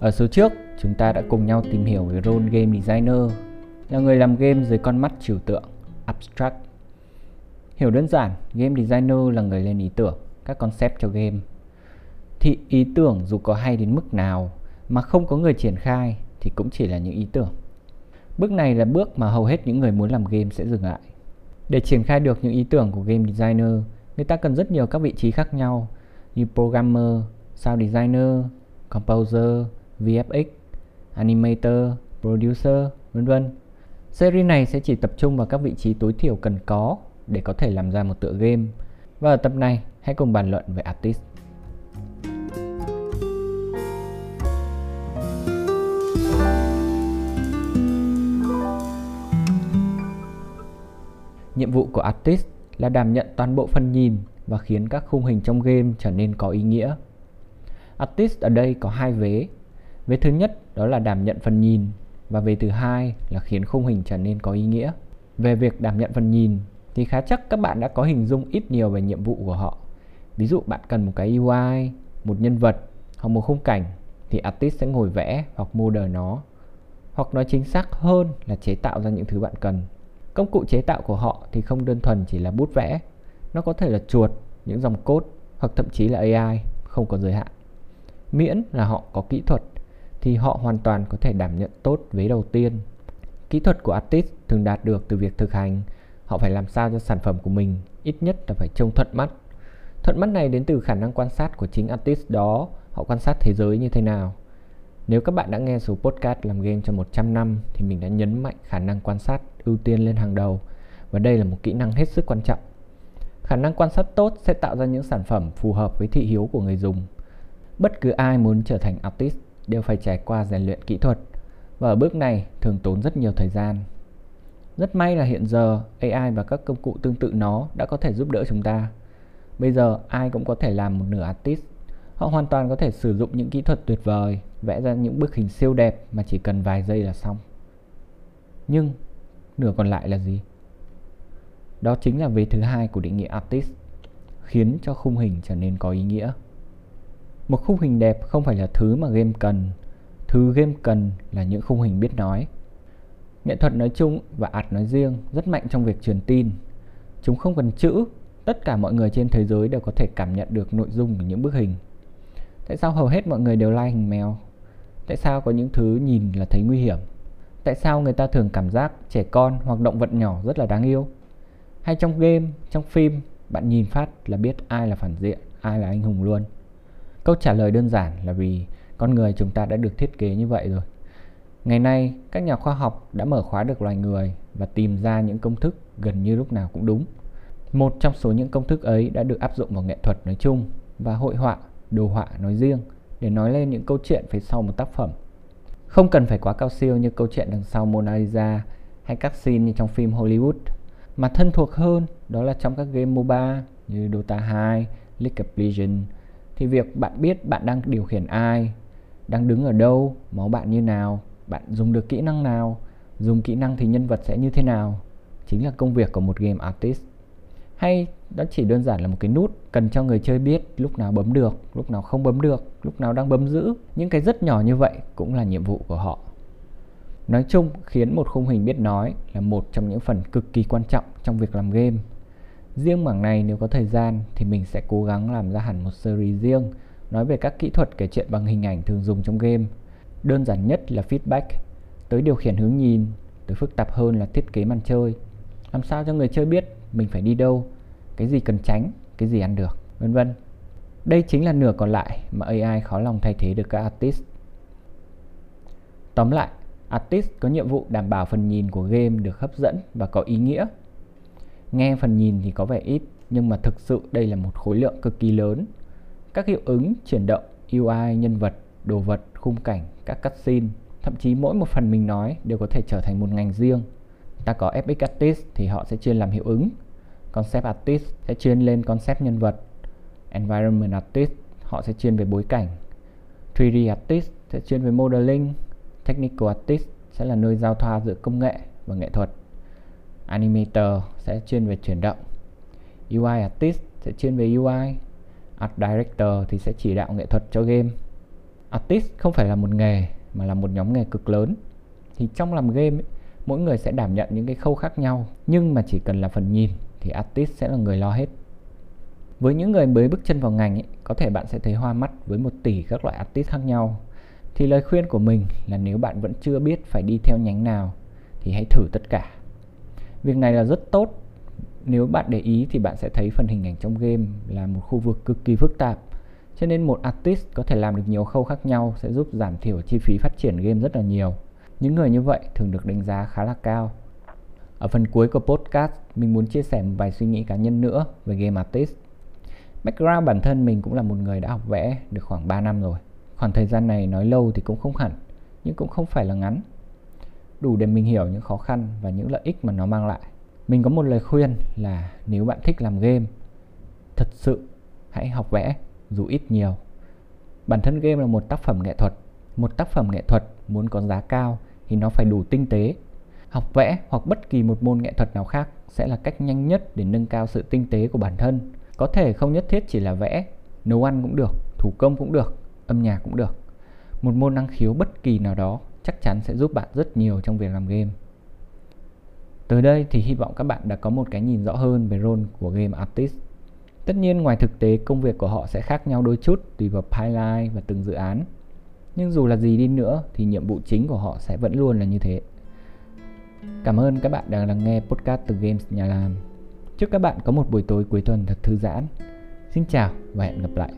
Ở số trước, chúng ta đã cùng nhau tìm hiểu về role game designer là người làm game dưới con mắt trừu tượng, abstract. Hiểu đơn giản, game designer là người lên ý tưởng, các concept cho game. Thì ý tưởng dù có hay đến mức nào mà không có người triển khai thì cũng chỉ là những ý tưởng. Bước này là bước mà hầu hết những người muốn làm game sẽ dừng lại. Để triển khai được những ý tưởng của game designer, người ta cần rất nhiều các vị trí khác nhau như programmer, sound designer, composer, VFX, animator, producer, vân vân. Series này sẽ chỉ tập trung vào các vị trí tối thiểu cần có để có thể làm ra một tựa game. Và ở tập này, hãy cùng bàn luận về artist. Nhiệm vụ của artist là đảm nhận toàn bộ phần nhìn và khiến các khung hình trong game trở nên có ý nghĩa. Artist ở đây có hai vế. Vế thứ nhất đó là đảm nhận phần nhìn và về thứ hai là khiến khung hình trở nên có ý nghĩa. Về việc đảm nhận phần nhìn thì khá chắc các bạn đã có hình dung ít nhiều về nhiệm vụ của họ. Ví dụ bạn cần một cái UI, một nhân vật hoặc một khung cảnh thì artist sẽ ngồi vẽ hoặc model nó. Hoặc nói chính xác hơn là chế tạo ra những thứ bạn cần. Công cụ chế tạo của họ thì không đơn thuần chỉ là bút vẽ, nó có thể là chuột, những dòng code hoặc thậm chí là AI, không có giới hạn. Miễn là họ có kỹ thuật thì họ hoàn toàn có thể đảm nhận tốt vế đầu tiên. Kỹ thuật của artist thường đạt được từ việc thực hành, họ phải làm sao cho sản phẩm của mình ít nhất là phải trông thuận mắt. Thuận mắt này đến từ khả năng quan sát của chính artist đó, họ quan sát thế giới như thế nào. Nếu các bạn đã nghe số podcast làm game cho 100 năm thì mình đã nhấn mạnh khả năng quan sát ưu tiên lên hàng đầu và đây là một kỹ năng hết sức quan trọng. Khả năng quan sát tốt sẽ tạo ra những sản phẩm phù hợp với thị hiếu của người dùng. Bất cứ ai muốn trở thành artist đều phải trải qua rèn luyện kỹ thuật và ở bước này thường tốn rất nhiều thời gian. Rất may là hiện giờ AI và các công cụ tương tự nó đã có thể giúp đỡ chúng ta. Bây giờ ai cũng có thể làm một nửa artist. Họ hoàn toàn có thể sử dụng những kỹ thuật tuyệt vời, vẽ ra những bức hình siêu đẹp mà chỉ cần vài giây là xong. Nhưng nửa còn lại là gì? Đó chính là vế thứ hai của định nghĩa artist, khiến cho khung hình trở nên có ý nghĩa. Một khung hình đẹp không phải là thứ mà game cần, thứ game cần là những khung hình biết nói. Nghệ thuật nói chung và art nói riêng rất mạnh trong việc truyền tin. Chúng không cần chữ, tất cả mọi người trên thế giới đều có thể cảm nhận được nội dung của những bức hình. Tại sao hầu hết mọi người đều like hình mèo? Tại sao có những thứ nhìn là thấy nguy hiểm? Tại sao người ta thường cảm giác trẻ con hoặc động vật nhỏ rất là đáng yêu? Hay trong game, trong phim, bạn nhìn phát là biết ai là phản diện, ai là anh hùng luôn. Câu trả lời đơn giản là vì con người chúng ta đã được thiết kế như vậy rồi. Ngày nay, các nhà khoa học đã mở khóa được loài người và tìm ra những công thức gần như lúc nào cũng đúng. Một trong số những công thức ấy đã được áp dụng vào nghệ thuật nói chung và hội họa, đồ họa nói riêng để nói lên những câu chuyện phía sau một tác phẩm. Không cần phải quá cao siêu như câu chuyện đằng sau Mona Lisa hay các scene như trong phim Hollywood mà thân thuộc hơn đó là trong các game MOBA như Dota 2, League of Legends thì việc bạn biết bạn đang điều khiển ai, đang đứng ở đâu, máu bạn như nào, bạn dùng được kỹ năng nào, dùng kỹ năng thì nhân vật sẽ như thế nào, chính là công việc của một game artist. Hay đó chỉ đơn giản là một cái nút cần cho người chơi biết lúc nào bấm được, lúc nào không bấm được, lúc nào đang bấm giữ. Những cái rất nhỏ như vậy cũng là nhiệm vụ của họ. Nói chung, khiến một khung hình biết nói là một trong những phần cực kỳ quan trọng trong việc làm game. Riêng mảng này nếu có thời gian thì mình sẽ cố gắng làm ra hẳn một series riêng nói về các kỹ thuật kể chuyện bằng hình ảnh thường dùng trong game. Đơn giản nhất là feedback, tới điều khiển hướng nhìn, tới phức tạp hơn là thiết kế màn chơi. Làm sao cho người chơi biết mình phải đi đâu, cái gì cần tránh, cái gì ăn được, vân vân. Đây chính là nửa còn lại mà AI khó lòng thay thế được các artist. Tóm lại, artist có nhiệm vụ đảm bảo phần nhìn của game được hấp dẫn và có ý nghĩa. Nghe phần nhìn thì có vẻ ít, nhưng mà thực sự đây là một khối lượng cực kỳ lớn. Các hiệu ứng, chuyển động, UI, nhân vật, đồ vật, khung cảnh, các cutscene, thậm chí mỗi một phần mình nói đều có thể trở thành một ngành riêng. Ta có FX Artist thì họ sẽ chuyên làm hiệu ứng, Concept Artist sẽ chuyên lên concept nhân vật, Environment Artist họ sẽ chuyên về bối cảnh, 3D Artist sẽ chuyên về modeling, Technical Artist sẽ là nơi giao thoa giữa công nghệ và nghệ thuật. Animator sẽ chuyên về chuyển động. UI Artist sẽ chuyên về UI. Art Director thì sẽ chỉ đạo nghệ thuật cho game. artist không phải là một nghề mà là một nhóm nghề cực lớn thì trong làm game ấy, mỗi người sẽ đảm nhận những cái khâu khác nhau nhưng mà chỉ cần là phần nhìn thì artist sẽ là người lo hết với những người mới bước chân vào ngành ấy, có thể bạn sẽ thấy hoa mắt với một tỷ các loại artist khác nhau thì lời khuyên của mình là nếu bạn vẫn chưa biết phải đi theo nhánh nào thì hãy thử tất cả việc này là rất tốt. Nếu bạn để ý thì bạn sẽ thấy phần hình ảnh trong game là một khu vực cực kỳ phức tạp. Cho nên một artist có thể làm được nhiều khâu khác nhau sẽ giúp giảm thiểu chi phí phát triển game rất là nhiều. Những người như vậy thường được đánh giá khá là cao. Ở phần cuối của podcast, mình muốn chia sẻ một vài suy nghĩ cá nhân nữa về game artist. Background bản thân mình cũng là một người đã học vẽ được khoảng 3 năm rồi. Khoảng thời gian này nói lâu thì cũng không hẳn, nhưng cũng không phải là ngắn đủ để mình hiểu những khó khăn và những lợi ích mà nó mang lại. Mình có một lời khuyên là nếu bạn thích làm game, thật sự hãy học vẽ, dù ít nhiều. Bản thân game là một tác phẩm nghệ thuật. Một tác phẩm nghệ thuật muốn có giá cao thì nó phải đủ tinh tế. Học vẽ hoặc bất kỳ một môn nghệ thuật nào khác sẽ là cách nhanh nhất để nâng cao sự tinh tế của bản thân. Có thể không nhất thiết chỉ là vẽ, nấu ăn cũng được, thủ công cũng được, âm nhạc cũng được. Một môn năng khiếu bất kỳ nào đó chắc chắn sẽ giúp bạn rất nhiều trong việc làm game. Tới đây thì hy vọng các bạn đã có một cái nhìn rõ hơn về role của game artist. Tất nhiên, ngoài thực tế, công việc của họ sẽ khác nhau đôi chút tùy vào pipeline và từng dự án. Nhưng dù là gì đi nữa, thì nhiệm vụ chính của họ sẽ vẫn luôn là như thế. Cảm ơn các bạn đã lắng nghe podcast từ games nhà làm. Chúc các bạn có một buổi tối cuối tuần thật thư giãn. Xin chào và hẹn gặp lại.